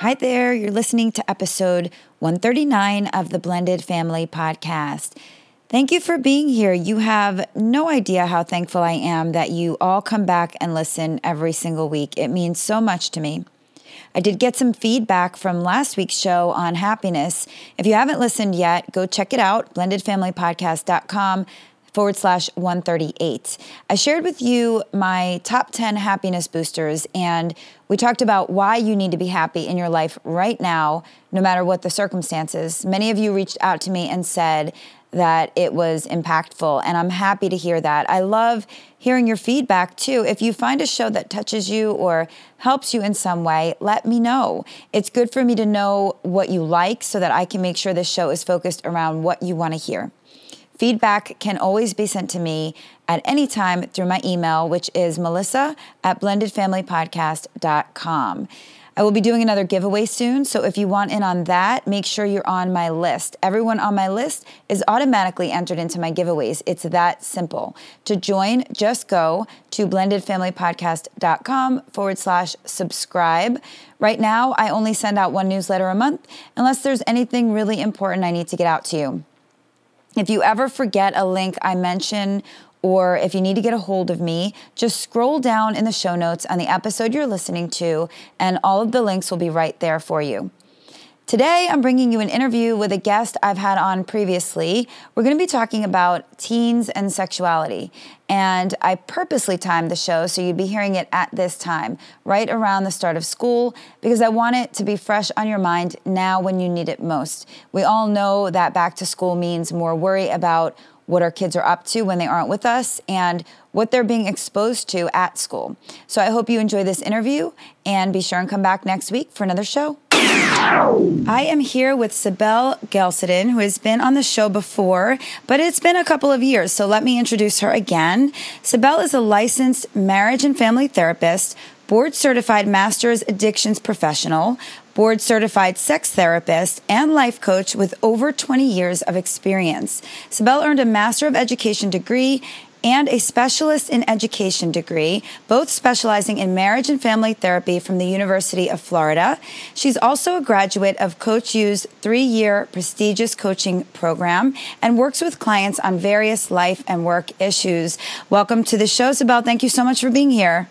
Hi there, you're listening to episode 139 of the Blended Family Podcast. Thank you for being here. You have no idea how thankful I am that you all come back and listen every single week. It means so much to me. I did get some feedback from last week's show on happiness. If you haven't listened yet, go check it out, blendedfamilypodcast.com forward slash 138. I shared with you my top 10 happiness boosters, and we talked about why you need to be happy in your life right now, no matter what the circumstances. Many of you reached out to me and said, that it was impactful. And I'm happy to hear that. I love hearing your feedback too. If you find a show that touches you or helps you in some way, let me know. It's good for me to know what you like so that I can make sure this show is focused around what you want to hear. Feedback can always be sent to me at any time through my email, which is melissa at blendedfamilypodcast.com. I will be doing another giveaway soon, so if you want in on that, make sure you're on my list. Everyone on my list is automatically entered into my giveaways. It's that simple. To join, just go to blendedfamilypodcast.com forward slash subscribe. Right now, I only send out one newsletter a month unless there's anything really important I need to get out to you. If you ever forget a link I mention or if you need to get a hold of me, just scroll down in the show notes on the episode you're listening to, and all of the links will be right there for you. Today, I'm bringing you an interview with a guest I've had on previously. We're going to be talking about teens and sexuality. And I purposely timed the show so you'd be hearing it at this time, right around the start of school, because I want it to be fresh on your mind now when you need it most. We all know that back to school means more worry about what our kids are up to when they aren't with us, and what they're being exposed to at school. So I hope you enjoy this interview and be sure and come back next week for another show. I am here with Sibel Gelsedin, who has been on the show before, but it's been a couple of years, so let me introduce her again. Sibel is a licensed marriage and family therapist, board certified master's addictions professional, board certified sex therapist, and life coach with over 20 years of experience. Sibel earned a Master of Education degree and a specialist in education degree, both specializing in marriage and family therapy from the University of Florida. She's also a graduate of Coach U's three year prestigious coaching program and works with clients on various life and work issues. Welcome to the show, Sibel. Thank you so much for being here.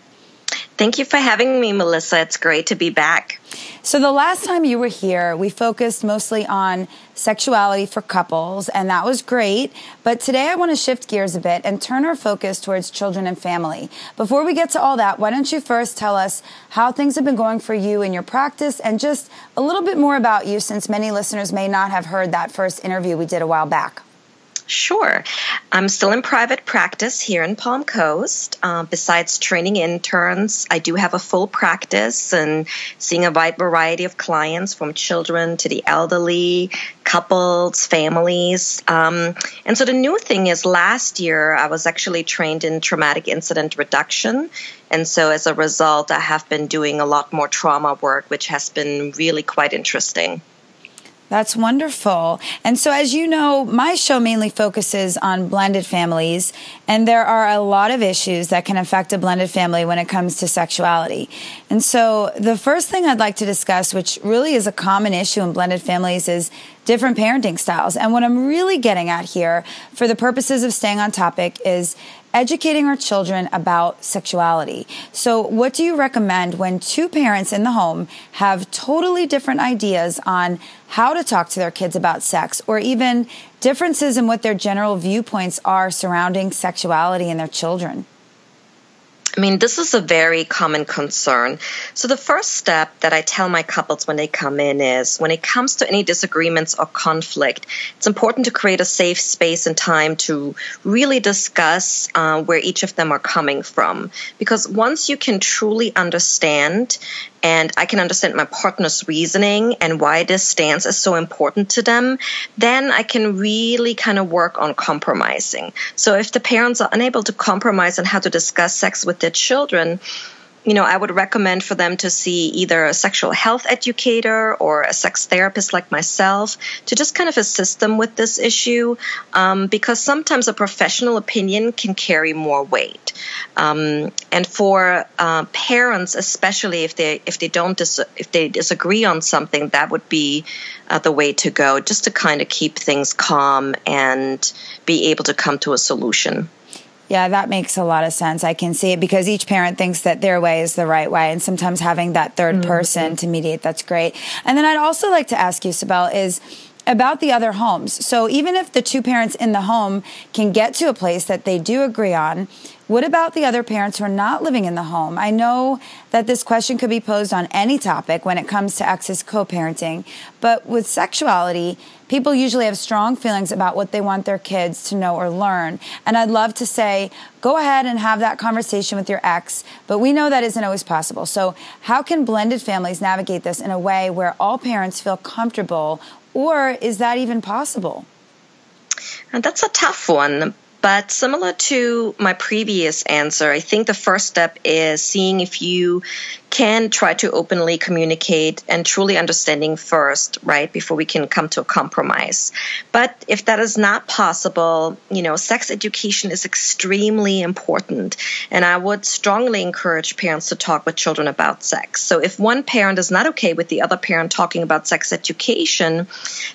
Thank you for having me, Melissa. It's great to be back. So, the last time you were here, we focused mostly on sexuality for couples, and that was great. But today I want to shift gears a bit and turn our focus towards children and family. Before we get to all that, why don't you first tell us how things have been going for you in your practice and just a little bit more about you, since many listeners may not have heard that first interview we did a while back? Sure. I'm still in private practice here in Palm Coast. Uh, besides training interns, I do have a full practice and seeing a wide variety of clients from children to the elderly, couples, families. Um, and so the new thing is last year I was actually trained in traumatic incident reduction. And so as a result, I have been doing a lot more trauma work, which has been really quite interesting. That's wonderful. And so, as you know, my show mainly focuses on blended families, and there are a lot of issues that can affect a blended family when it comes to sexuality. And so, the first thing I'd like to discuss, which really is a common issue in blended families, is different parenting styles. And what I'm really getting at here, for the purposes of staying on topic, is educating our children about sexuality. So, what do you recommend when two parents in the home have totally different ideas on how to talk to their kids about sex or even differences in what their general viewpoints are surrounding sexuality in their children? I mean, this is a very common concern. So, the first step that I tell my couples when they come in is when it comes to any disagreements or conflict, it's important to create a safe space and time to really discuss uh, where each of them are coming from. Because once you can truly understand and I can understand my partner's reasoning and why this stance is so important to them, then I can really kind of work on compromising. So if the parents are unable to compromise on how to discuss sex with their children, you know, I would recommend for them to see either a sexual health educator or a sex therapist like myself to just kind of assist them with this issue um, because sometimes a professional opinion can carry more weight. Um, and for uh, parents, especially if they if they don't dis- if they disagree on something, that would be uh, the way to go, just to kind of keep things calm and be able to come to a solution. Yeah, that makes a lot of sense. I can see it because each parent thinks that their way is the right way. And sometimes having that 3rd mm-hmm. person to mediate, that's great. And then I'd also like to ask you, Sibel, is about the other homes. So even if the two parents in the home can get to a place that they do agree on, what about the other parents who are not living in the home? I know that this question could be posed on any topic when it comes to access co parenting, but with sexuality, people usually have strong feelings about what they want their kids to know or learn. And I'd love to say, go ahead and have that conversation with your ex, but we know that isn't always possible. So, how can blended families navigate this in a way where all parents feel comfortable, or is that even possible? And that's a tough one but similar to my previous answer, I think the first step is seeing if you can try to openly communicate and truly understanding first, right, before we can come to a compromise. But if that is not possible, you know, sex education is extremely important. And I would strongly encourage parents to talk with children about sex. So if one parent is not okay with the other parent talking about sex education,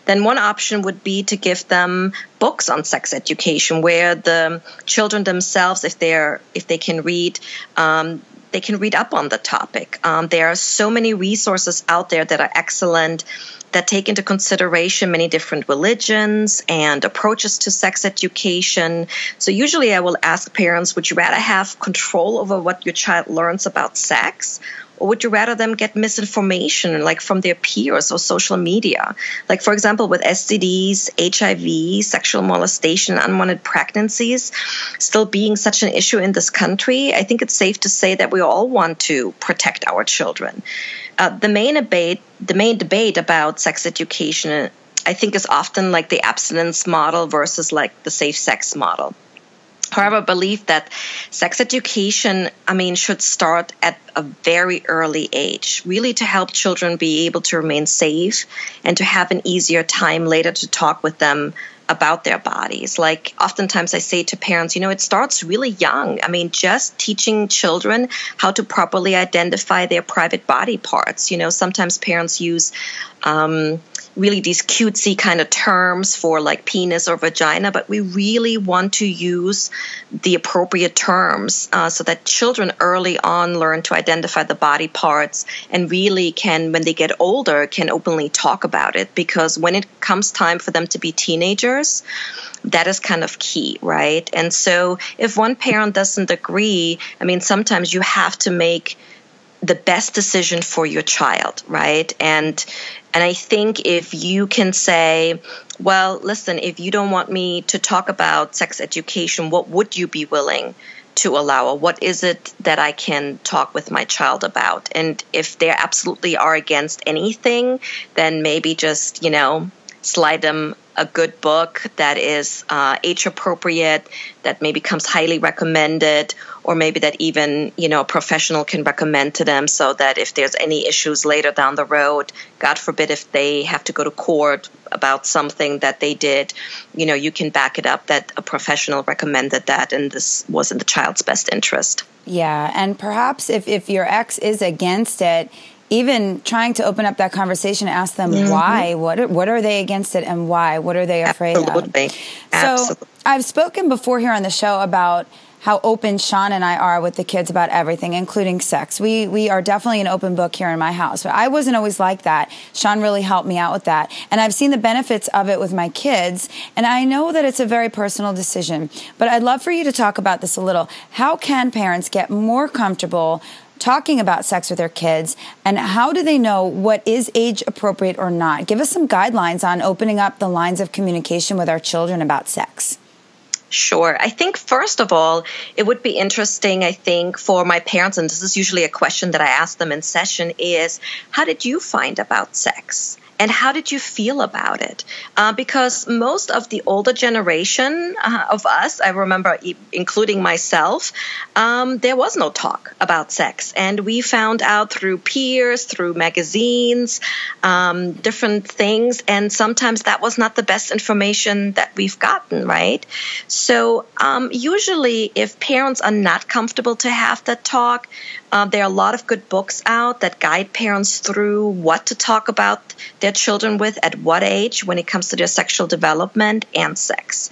then one option would be to give them books on sex education where the children themselves, if they're if they can read, um, they can read up on the topic. Um, there are so many resources out there that are excellent that take into consideration many different religions and approaches to sex education. So, usually, I will ask parents would you rather have control over what your child learns about sex? Or would you rather them get misinformation like from their peers or social media? Like, for example, with STDs, HIV, sexual molestation, unwanted pregnancies still being such an issue in this country, I think it's safe to say that we all want to protect our children. Uh, the main debate, the main debate about sex education, I think, is often like the abstinence model versus like the safe sex model. However, believe that sex education, I mean, should start at a very early age, really to help children be able to remain safe and to have an easier time later to talk with them about their bodies. Like, oftentimes I say to parents, you know, it starts really young. I mean, just teaching children how to properly identify their private body parts. You know, sometimes parents use, um, really these cutesy kind of terms for like penis or vagina, but we really want to use the appropriate terms uh, so that children early on learn to identify the body parts and really can, when they get older, can openly talk about it. Because when it comes time for them to be teenagers, that is kind of key, right? And so if one parent doesn't agree, I mean, sometimes you have to make the best decision for your child, right? And and I think if you can say, well, listen, if you don't want me to talk about sex education, what would you be willing to allow? Or what is it that I can talk with my child about? And if they absolutely are against anything, then maybe just, you know, slide them a good book that is uh, age appropriate, that maybe comes highly recommended, or maybe that even you know a professional can recommend to them, so that if there's any issues later down the road, God forbid if they have to go to court about something that they did, you know you can back it up that a professional recommended that, and this was in the child's best interest. Yeah, and perhaps if if your ex is against it even trying to open up that conversation, ask them mm-hmm. why. What are, what are they against it, and why? What are they afraid Absolutely. of? Absolutely. So I've spoken before here on the show about how open Sean and I are with the kids about everything, including sex. We we are definitely an open book here in my house. But I wasn't always like that. Sean really helped me out with that. And I've seen the benefits of it with my kids. And I know that it's a very personal decision. But I'd love for you to talk about this a little. How can parents get more comfortable talking about sex with their kids and how do they know what is age appropriate or not? Give us some guidelines on opening up the lines of communication with our children about sex. Sure. I think, first of all, it would be interesting, I think, for my parents, and this is usually a question that I ask them in session, is how did you find about sex? And how did you feel about it? Uh, because most of the older generation uh, of us, I remember, e- including myself, um, there was no talk about sex, and we found out through peers, through magazines, um, different things, and sometimes that was not the best information that we've gotten, right? So um, usually, if parents are not comfortable to have that talk, uh, there are a lot of good books out that guide parents through what to talk about their children with at what age when it comes to their sexual development and sex.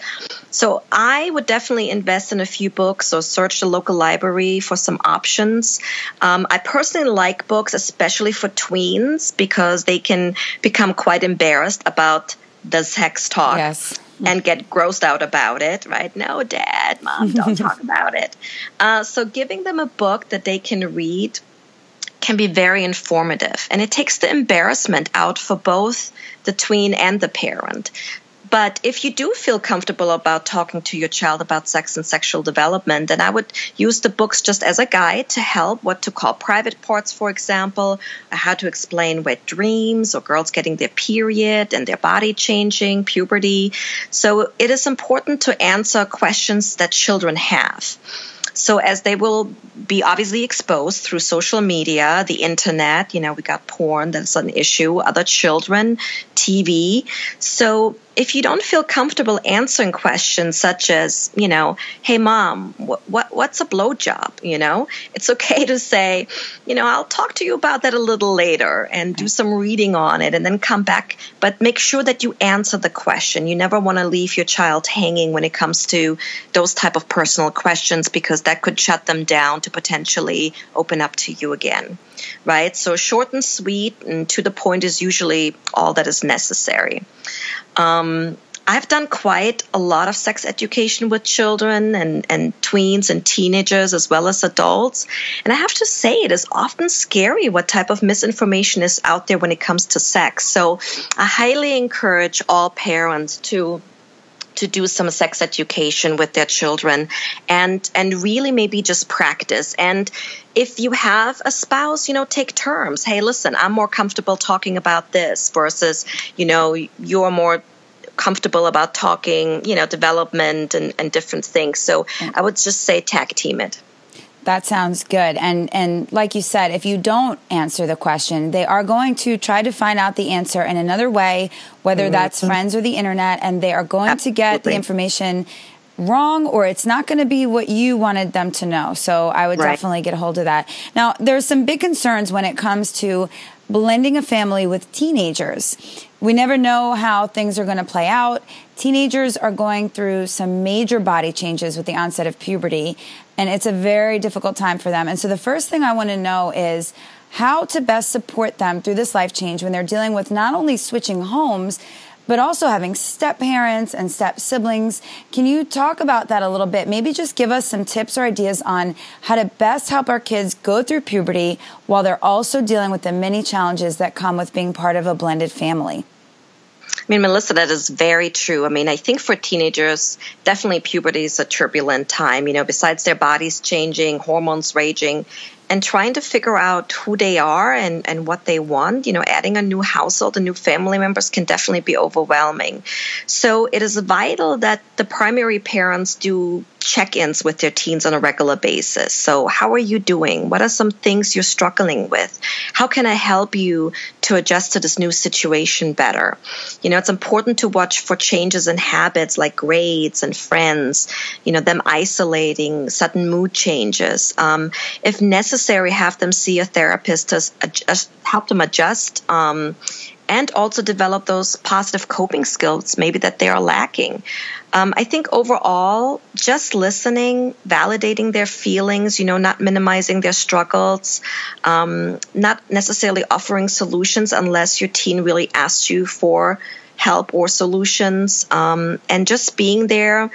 So I would definitely invest in a few books or search the local library for some options. Um, I personally like books, especially for tweens, because they can become quite embarrassed about the sex talk. Yes and get grossed out about it, right? No, dad, mom, don't talk about it. Uh, so giving them a book that they can read can be very informative and it takes the embarrassment out for both the tween and the parent but if you do feel comfortable about talking to your child about sex and sexual development, then I would use the books just as a guide to help what to call private parts, for example, uh, how to explain wet dreams or girls getting their period and their body changing, puberty. So it is important to answer questions that children have. So as they will be obviously exposed through social media, the internet, you know, we got porn, that's an issue, other children, TV. So if you don't feel comfortable answering questions such as, you know, hey mom, what, what what's a blowjob? You know, it's okay to say, you know, I'll talk to you about that a little later and do some reading on it and then come back. But make sure that you answer the question. You never want to leave your child hanging when it comes to those type of personal questions because that could shut them down to potentially open up to you again. Right? So short and sweet and to the point is usually all that is necessary. Um, I've done quite a lot of sex education with children and, and tweens and teenagers as well as adults. And I have to say, it is often scary what type of misinformation is out there when it comes to sex. So I highly encourage all parents to to do some sex education with their children and and really maybe just practice and if you have a spouse you know take terms hey listen i'm more comfortable talking about this versus you know you're more comfortable about talking, you know, development and, and different things. So I would just say tag team it. That sounds good. And and like you said, if you don't answer the question, they are going to try to find out the answer in another way, whether that's friends or the internet, and they are going Absolutely. to get the information wrong or it's not going to be what you wanted them to know. So I would right. definitely get a hold of that. Now, there's some big concerns when it comes to blending a family with teenagers. We never know how things are going to play out. Teenagers are going through some major body changes with the onset of puberty, and it's a very difficult time for them. And so, the first thing I want to know is how to best support them through this life change when they're dealing with not only switching homes, but also having step parents and step siblings. Can you talk about that a little bit? Maybe just give us some tips or ideas on how to best help our kids go through puberty while they're also dealing with the many challenges that come with being part of a blended family. I mean, Melissa, that is very true. I mean, I think for teenagers, definitely puberty is a turbulent time. You know, besides their bodies changing, hormones raging, and trying to figure out who they are and, and what they want. You know, adding a new household and new family members can definitely be overwhelming. So it is vital that the primary parents do check ins with their teens on a regular basis. So, how are you doing? What are some things you're struggling with? How can I help you to adjust to this new situation better? You know, it's important to watch for changes in habits like grades and friends, you know, them isolating, sudden mood changes. Um, if necessary, have them see a therapist to adjust, help them adjust. Um, and also develop those positive coping skills maybe that they are lacking. Um, I think overall, just listening, validating their feelings, you know, not minimizing their struggles, um, not necessarily offering solutions unless your teen really asks you for help or solutions, um, and just being there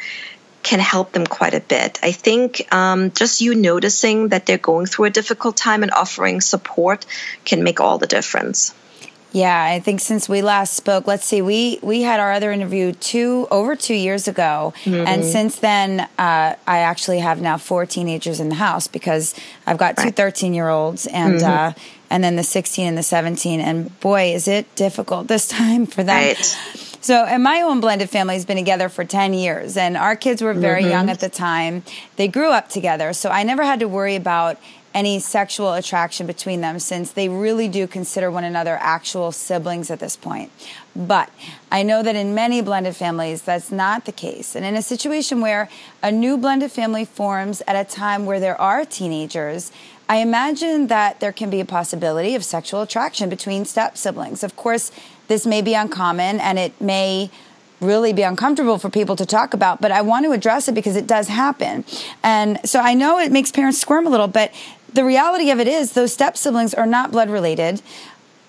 can help them quite a bit. I think um, just you noticing that they're going through a difficult time and offering support can make all the difference. Yeah, I think since we last spoke, let's see, we we had our other interview two over two years ago, mm-hmm. and since then, uh, I actually have now four teenagers in the house because I've got two 13 year olds and. Mm-hmm. Uh, and then the 16 and the 17 and boy is it difficult this time for them right. so and my own blended family has been together for 10 years and our kids were very mm-hmm. young at the time they grew up together so i never had to worry about any sexual attraction between them since they really do consider one another actual siblings at this point. But I know that in many blended families, that's not the case. And in a situation where a new blended family forms at a time where there are teenagers, I imagine that there can be a possibility of sexual attraction between step siblings. Of course, this may be uncommon and it may really be uncomfortable for people to talk about, but I want to address it because it does happen. And so I know it makes parents squirm a little, but the reality of it is those step siblings are not blood related.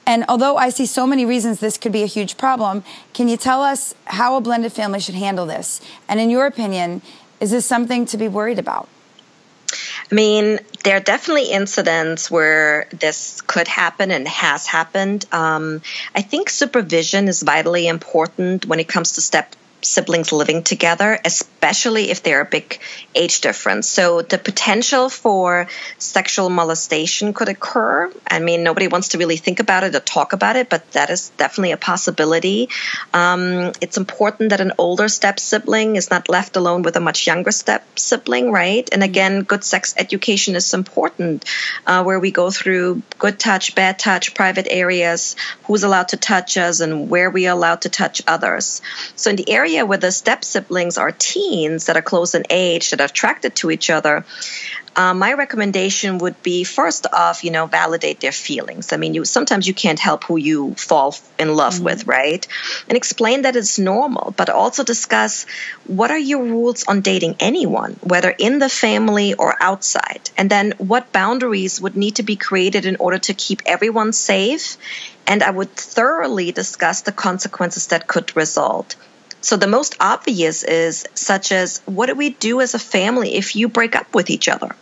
And although I see so many reasons this could be a huge problem, can you tell us how a blended family should handle this? And in your opinion, is this something to be worried about? I mean, there are definitely incidents where this could happen and has happened. Um, I think supervision is vitally important when it comes to step siblings living together, especially if they're a big age difference. So the potential for sexual molestation could occur. I mean, nobody wants to really think about it or talk about it, but that is definitely a possibility. Um, it's important that an older step sibling is not left alone with a much younger step sibling, right? And again, good sex education is important, uh, where we go through good touch, bad touch, private areas, who's allowed to touch us, and where we are allowed to touch others. So in the area area where the step siblings are teens that are close in age that are attracted to each other, uh, my recommendation would be first off, you know, validate their feelings. I mean, you sometimes you can't help who you fall in love mm-hmm. with, right? And explain that it's normal, but also discuss what are your rules on dating anyone, whether in the family or outside, and then what boundaries would need to be created in order to keep everyone safe. And I would thoroughly discuss the consequences that could result. So the most obvious is such as what do we do as a family if you break up with each other?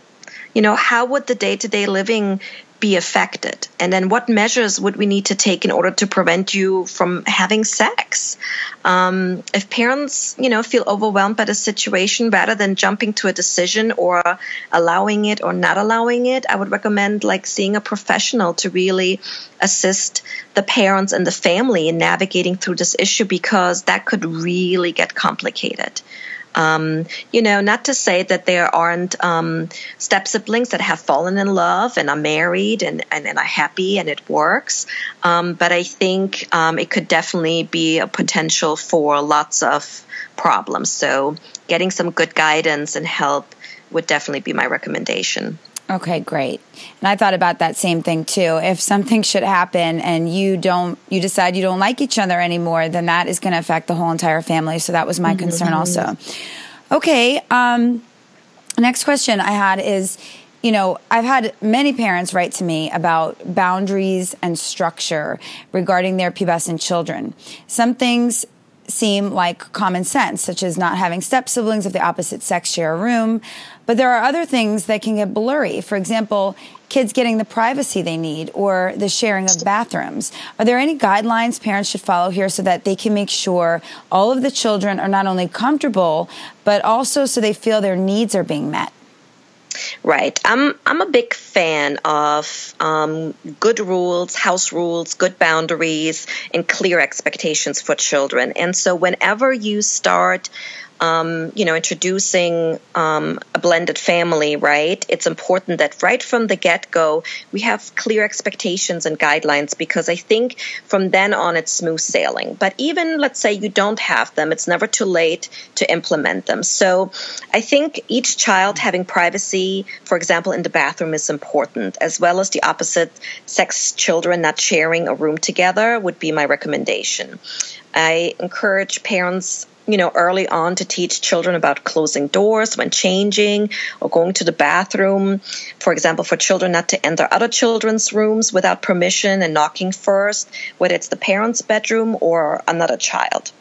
You know, how would the day to day living be affected? And then what measures would we need to take in order to prevent you from having sex? Um, if parents, you know, feel overwhelmed by the situation, rather than jumping to a decision or allowing it or not allowing it, I would recommend like seeing a professional to really assist the parents and the family in navigating through this issue because that could really get complicated. Um, you know, not to say that there aren't um, step siblings that have fallen in love and are married and, and, and are happy and it works, um, but I think um, it could definitely be a potential for lots of problems. So, getting some good guidance and help would definitely be my recommendation. Okay, great. And I thought about that same thing too. If something should happen and you don't, you decide you don't like each other anymore, then that is going to affect the whole entire family. So that was my mm-hmm. concern also. Okay. Um, next question I had is, you know, I've had many parents write to me about boundaries and structure regarding their pubescent children. Some things seem like common sense, such as not having step siblings of the opposite sex share a room. But there are other things that can get blurry. For example, kids getting the privacy they need or the sharing of bathrooms. Are there any guidelines parents should follow here so that they can make sure all of the children are not only comfortable, but also so they feel their needs are being met? Right. I'm I'm a big fan of um, good rules, house rules, good boundaries, and clear expectations for children. And so, whenever you start um, you know, introducing um, a blended family, right? It's important that right from the get go, we have clear expectations and guidelines because I think from then on it's smooth sailing. But even let's say you don't have them, it's never too late to implement them. So I think each child having privacy, for example, in the bathroom is important, as well as the opposite sex children not sharing a room together would be my recommendation. I encourage parents you know, early on to teach children about closing doors when changing or going to the bathroom. For example, for children not to enter other children's rooms without permission and knocking first, whether it's the parent's bedroom or another child.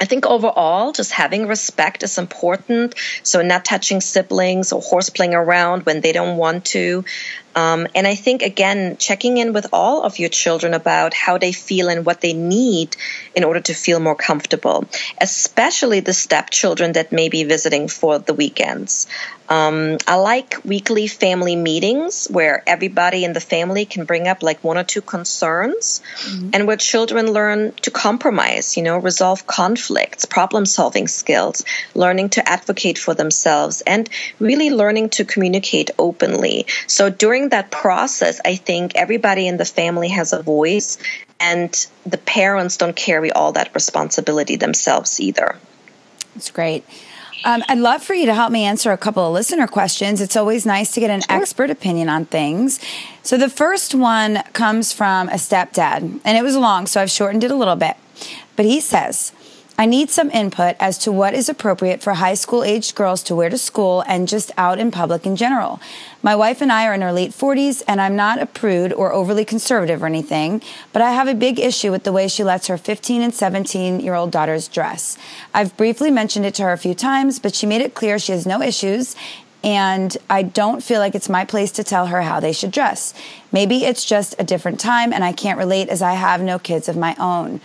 I think overall, just having respect is important. So, not touching siblings or horseplaying around when they don't want to. Um, and I think, again, checking in with all of your children about how they feel and what they need in order to feel more comfortable, especially the stepchildren that may be visiting for the weekends. Um, I like weekly family meetings where everybody in the family can bring up like one or two concerns mm-hmm. and where children learn to compromise, you know, resolve conflicts, problem solving skills, learning to advocate for themselves, and really learning to communicate openly. So during that process, I think everybody in the family has a voice and the parents don't carry all that responsibility themselves either. That's great. Um, I'd love for you to help me answer a couple of listener questions. It's always nice to get an sure. expert opinion on things. So the first one comes from a stepdad, and it was long, so I've shortened it a little bit. But he says, I need some input as to what is appropriate for high school aged girls to wear to school and just out in public in general. My wife and I are in our late 40s, and I'm not a prude or overly conservative or anything, but I have a big issue with the way she lets her 15 and 17 year old daughters dress. I've briefly mentioned it to her a few times, but she made it clear she has no issues and I don't feel like it's my place to tell her how they should dress. Maybe it's just a different time and I can't relate as I have no kids of my own.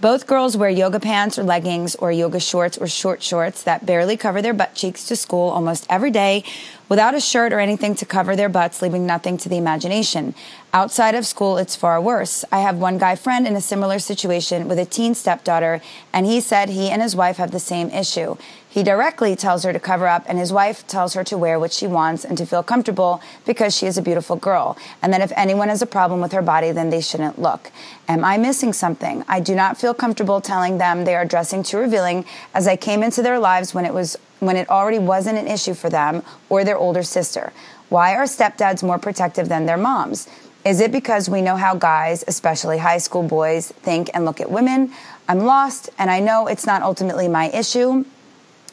Both girls wear yoga pants or leggings or yoga shorts or short shorts that barely cover their butt cheeks to school almost every day without a shirt or anything to cover their butts, leaving nothing to the imagination. Outside of school, it's far worse. I have one guy friend in a similar situation with a teen stepdaughter, and he said he and his wife have the same issue. He directly tells her to cover up, and his wife tells her to wear what she wants and to feel comfortable because she is a beautiful girl. And that if anyone has a problem with her body, then they shouldn't look. Am I missing something? I do not feel comfortable telling them they are dressing too revealing as I came into their lives when it was when it already wasn't an issue for them or their older sister. Why are stepdads more protective than their moms? Is it because we know how guys, especially high school boys, think and look at women? I'm lost, and I know it's not ultimately my issue,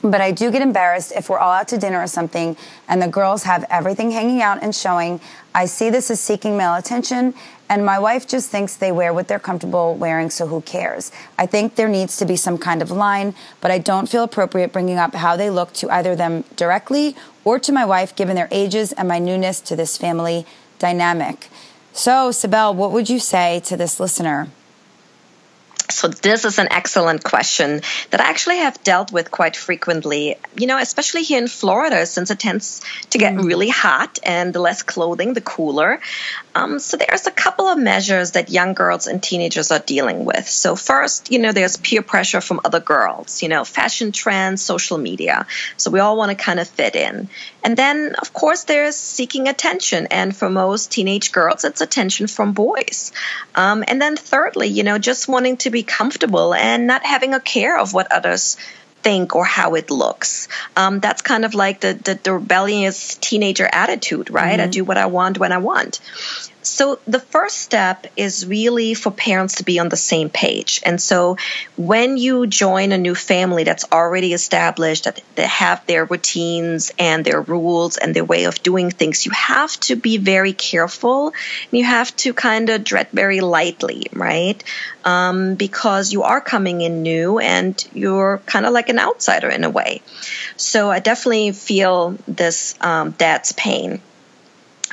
but I do get embarrassed if we're all out to dinner or something and the girls have everything hanging out and showing. I see this as seeking male attention, and my wife just thinks they wear what they're comfortable wearing, so who cares? I think there needs to be some kind of line, but I don't feel appropriate bringing up how they look to either them directly or to my wife, given their ages and my newness to this family dynamic. So, Sibel, what would you say to this listener? So this is an excellent question that I actually have dealt with quite frequently. You know, especially here in Florida, since it tends to get mm. really hot, and the less clothing, the cooler. Um, so there's a couple of measures that young girls and teenagers are dealing with. So first, you know, there's peer pressure from other girls. You know, fashion trends, social media. So we all want to kind of fit in. And then, of course, there's seeking attention, and for most teenage girls, it's attention from boys. Um, and then thirdly, you know, just wanting to be be comfortable and not having a care of what others think or how it looks. Um, that's kind of like the, the, the rebellious teenager attitude, right? Mm-hmm. I do what I want when I want. So the first step is really for parents to be on the same page. And so when you join a new family that's already established, that they have their routines and their rules and their way of doing things, you have to be very careful. And you have to kind of tread very lightly, right? Um, because you are coming in new and you're kind of like an outsider in a way. So I definitely feel this um, dad's pain.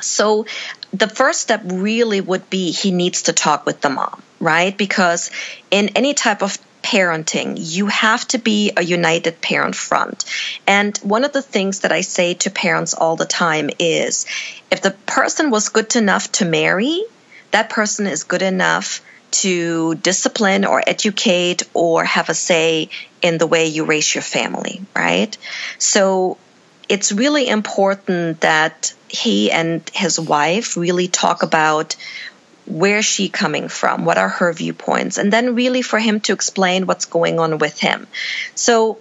So the first step really would be he needs to talk with the mom, right? Because in any type of parenting, you have to be a united parent front. And one of the things that I say to parents all the time is if the person was good enough to marry, that person is good enough to discipline or educate or have a say in the way you raise your family, right? So it's really important that he and his wife really talk about where she coming from what are her viewpoints and then really for him to explain what's going on with him. So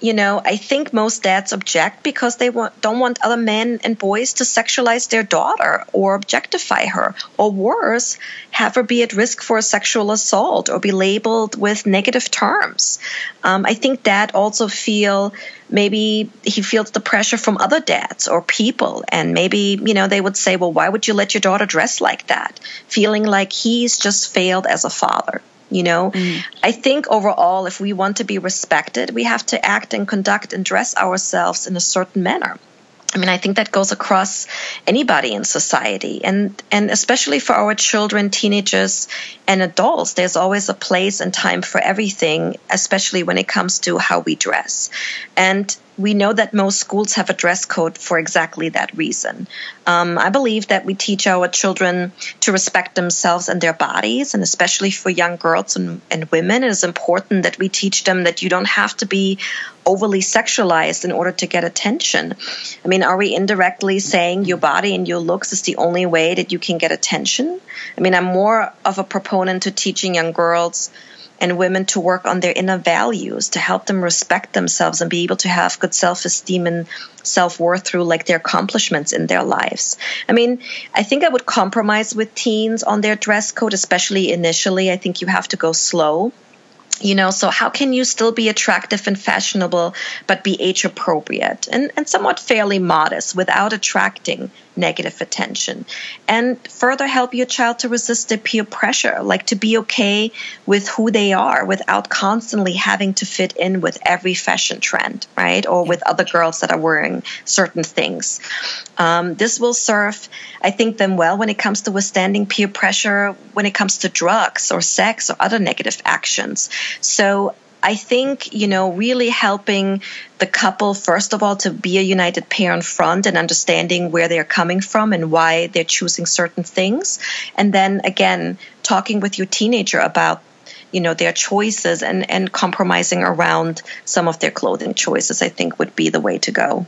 you know, I think most dads object because they want, don't want other men and boys to sexualize their daughter or objectify her, or worse, have her be at risk for a sexual assault or be labeled with negative terms. Um, I think dad also feel maybe he feels the pressure from other dads or people, and maybe you know they would say, well, why would you let your daughter dress like that? Feeling like he's just failed as a father. You know, mm. I think overall, if we want to be respected, we have to act and conduct and dress ourselves in a certain manner. I mean, I think that goes across anybody in society, and and especially for our children, teenagers, and adults. There's always a place and time for everything, especially when it comes to how we dress. And we know that most schools have a dress code for exactly that reason. Um, I believe that we teach our children to respect themselves and their bodies, and especially for young girls and, and women, it is important that we teach them that you don't have to be overly sexualized in order to get attention. I mean, are we indirectly saying your body and your looks is the only way that you can get attention? I mean, I'm more of a proponent to teaching young girls and women to work on their inner values to help them respect themselves and be able to have good self-esteem and self-worth through like their accomplishments in their lives. I mean i think i would compromise with teens on their dress code especially initially. I think you have to go slow you know? So how can you still be attractive and fashionable but be age appropriate? And, and somewhat fairly modest without attracting negative attention and further help your child to resist the peer pressure like to be okay with who they are without constantly having to fit in with every fashion trend right? Or with other girls that are wearing certain things. Um, this will serve i think them well when it comes to withstanding peer pressure when it comes to drugs or sex or other negative actions. So I think, you know, really helping the couple, first of all, to be a united parent front and understanding where they're coming from and why they're choosing certain things. And then again, talking with your teenager about you know their choices and and compromising around some of their clothing choices i think would be the way to go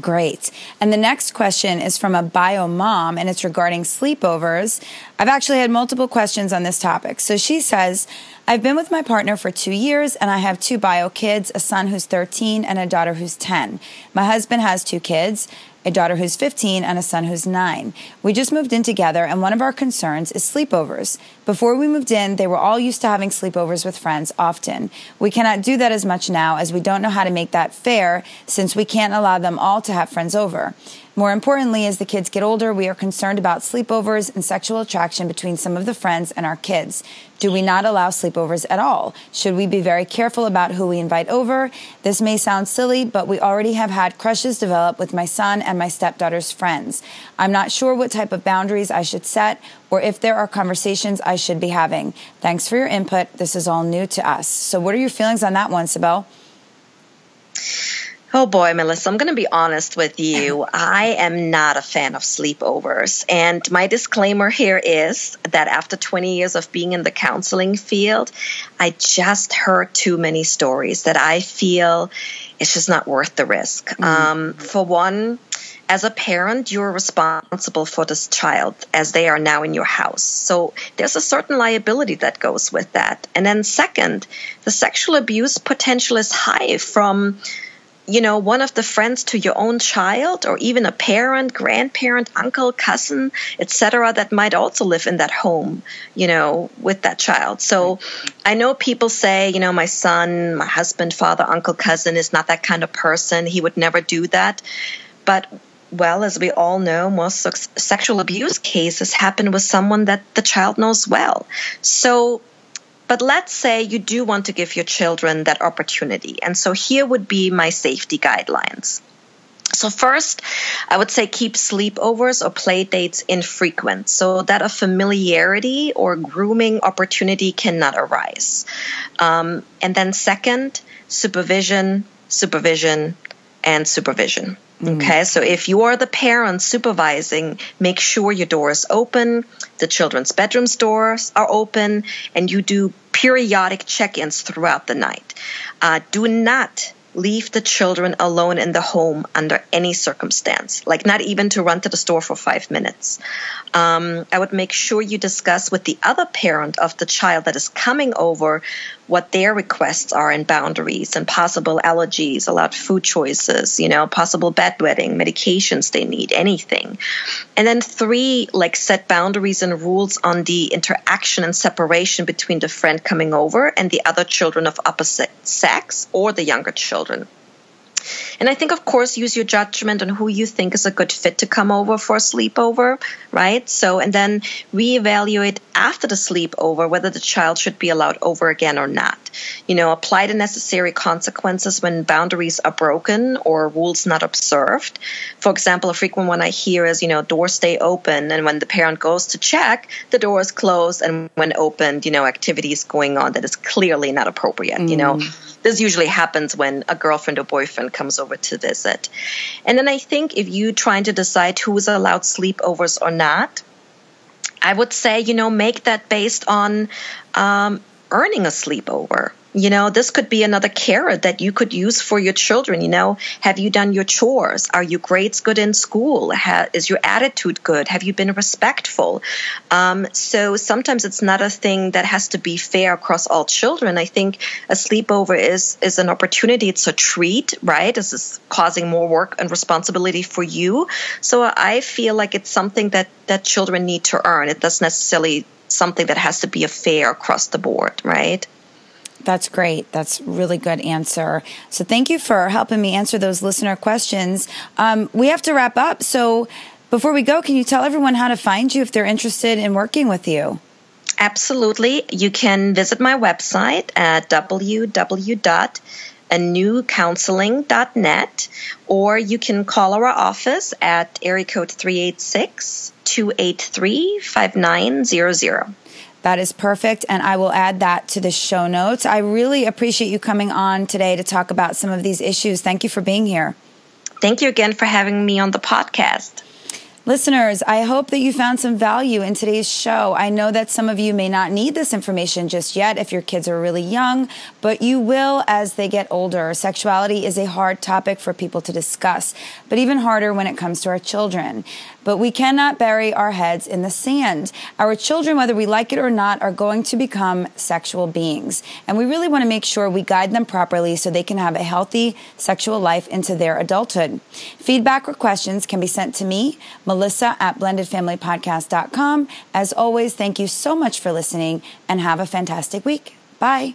Great. And the next question is from a bio mom, and it's regarding sleepovers. I've actually had multiple questions on this topic. So she says, I've been with my partner for two years, and I have two bio kids a son who's 13 and a daughter who's 10. My husband has two kids a daughter who's 15, and a son who's 9. We just moved in together, and one of our concerns is sleepovers. Before we moved in, they were all used to having sleepovers with friends often. We cannot do that as much now as we don't know how to make that fair since we can't allow them all to have friends over. More importantly, as the kids get older, we are concerned about sleepovers and sexual attraction between some of the friends and our kids. Do we not allow sleepovers at all? Should we be very careful about who we invite over? This may sound silly, but we already have had crushes develop with my son and my stepdaughter's friends. I'm not sure what type of boundaries I should set or if there are conversations I should be having. Thanks for your input. This is all new to us. So, what are your feelings on that one, Sibel? Oh boy, Melissa, I'm going to be honest with you. I am not a fan of sleepovers. And my disclaimer here is that after 20 years of being in the counseling field, I just heard too many stories that I feel it's just not worth the risk. Mm-hmm. Um, for one, as a parent, you're responsible for this child as they are now in your house. So there's a certain liability that goes with that. And then, second, the sexual abuse potential is high from you know one of the friends to your own child or even a parent grandparent uncle cousin etc that might also live in that home you know with that child. So i know people say you know my son my husband father uncle cousin is not that kind of person. He would never do that. But well, as we all know, most sexual abuse cases happen with someone that the child knows well. So but let's say you do want to give your children that opportunity. And so here would be my safety guidelines. So, first, I would say keep sleepovers or play dates infrequent so that a familiarity or grooming opportunity cannot arise. Um, and then, second, supervision, supervision, and supervision. Mm. Okay, so if you are the parent supervising, make sure your door is open, the children's bedrooms doors are open, and you do periodic check ins throughout the night. Uh, do not leave the children alone in the home under any circumstance, like not even to run to the store for five minutes. Um, I would make sure you discuss with the other parent of the child that is coming over what their requests are and boundaries and possible allergies, allowed food choices, you know, possible bedwetting, medications they need, anything. And then three, like set boundaries and rules on the interaction and separation between the friend coming over and the other children of opposite sex or the younger children children. And I think, of course, use your judgment on who you think is a good fit to come over for a sleepover, right? So, and then reevaluate after the sleepover whether the child should be allowed over again or not. You know, apply the necessary consequences when boundaries are broken or rules not observed. For example, a frequent one I hear is, you know, doors stay open, and when the parent goes to check, the door is closed, and when opened, you know, activities going on that is clearly not appropriate. Mm. You know, mm. this usually happens when a girlfriend or boyfriend comes over to visit. And then I think if you're trying to decide who is allowed sleepovers or not, I would say, you know, make that based on um, earning a sleepover. You know, this could be another carrot that you could use for your children. You know, have you done your chores? Are your grades good in school? Ha- is your attitude good? Have you been respectful? Um, so sometimes it's not a thing that has to be fair across all children. I think a sleepover is is an opportunity. It's a treat, right? This is causing more work and responsibility for you. So I feel like it's something that that children need to earn. It doesn't necessarily something that has to be a fair across the board, right? That's great. That's really good answer. So thank you for helping me answer those listener questions. Um, we have to wrap up. So before we go, can you tell everyone how to find you if they're interested in working with you? Absolutely. You can visit my website at www.anewcounseling.net or you can call our office at area code 386 283 5900. That is perfect. And I will add that to the show notes. I really appreciate you coming on today to talk about some of these issues. Thank you for being here. Thank you again for having me on the podcast. Listeners, I hope that you found some value in today's show. I know that some of you may not need this information just yet if your kids are really young, but you will as they get older. Sexuality is a hard topic for people to discuss, but even harder when it comes to our children. But we cannot bury our heads in the sand. Our children, whether we like it or not, are going to become sexual beings. And we really want to make sure we guide them properly so they can have a healthy sexual life into their adulthood. Feedback or questions can be sent to me, Melissa at blendedfamilypodcast.com. As always, thank you so much for listening and have a fantastic week. Bye.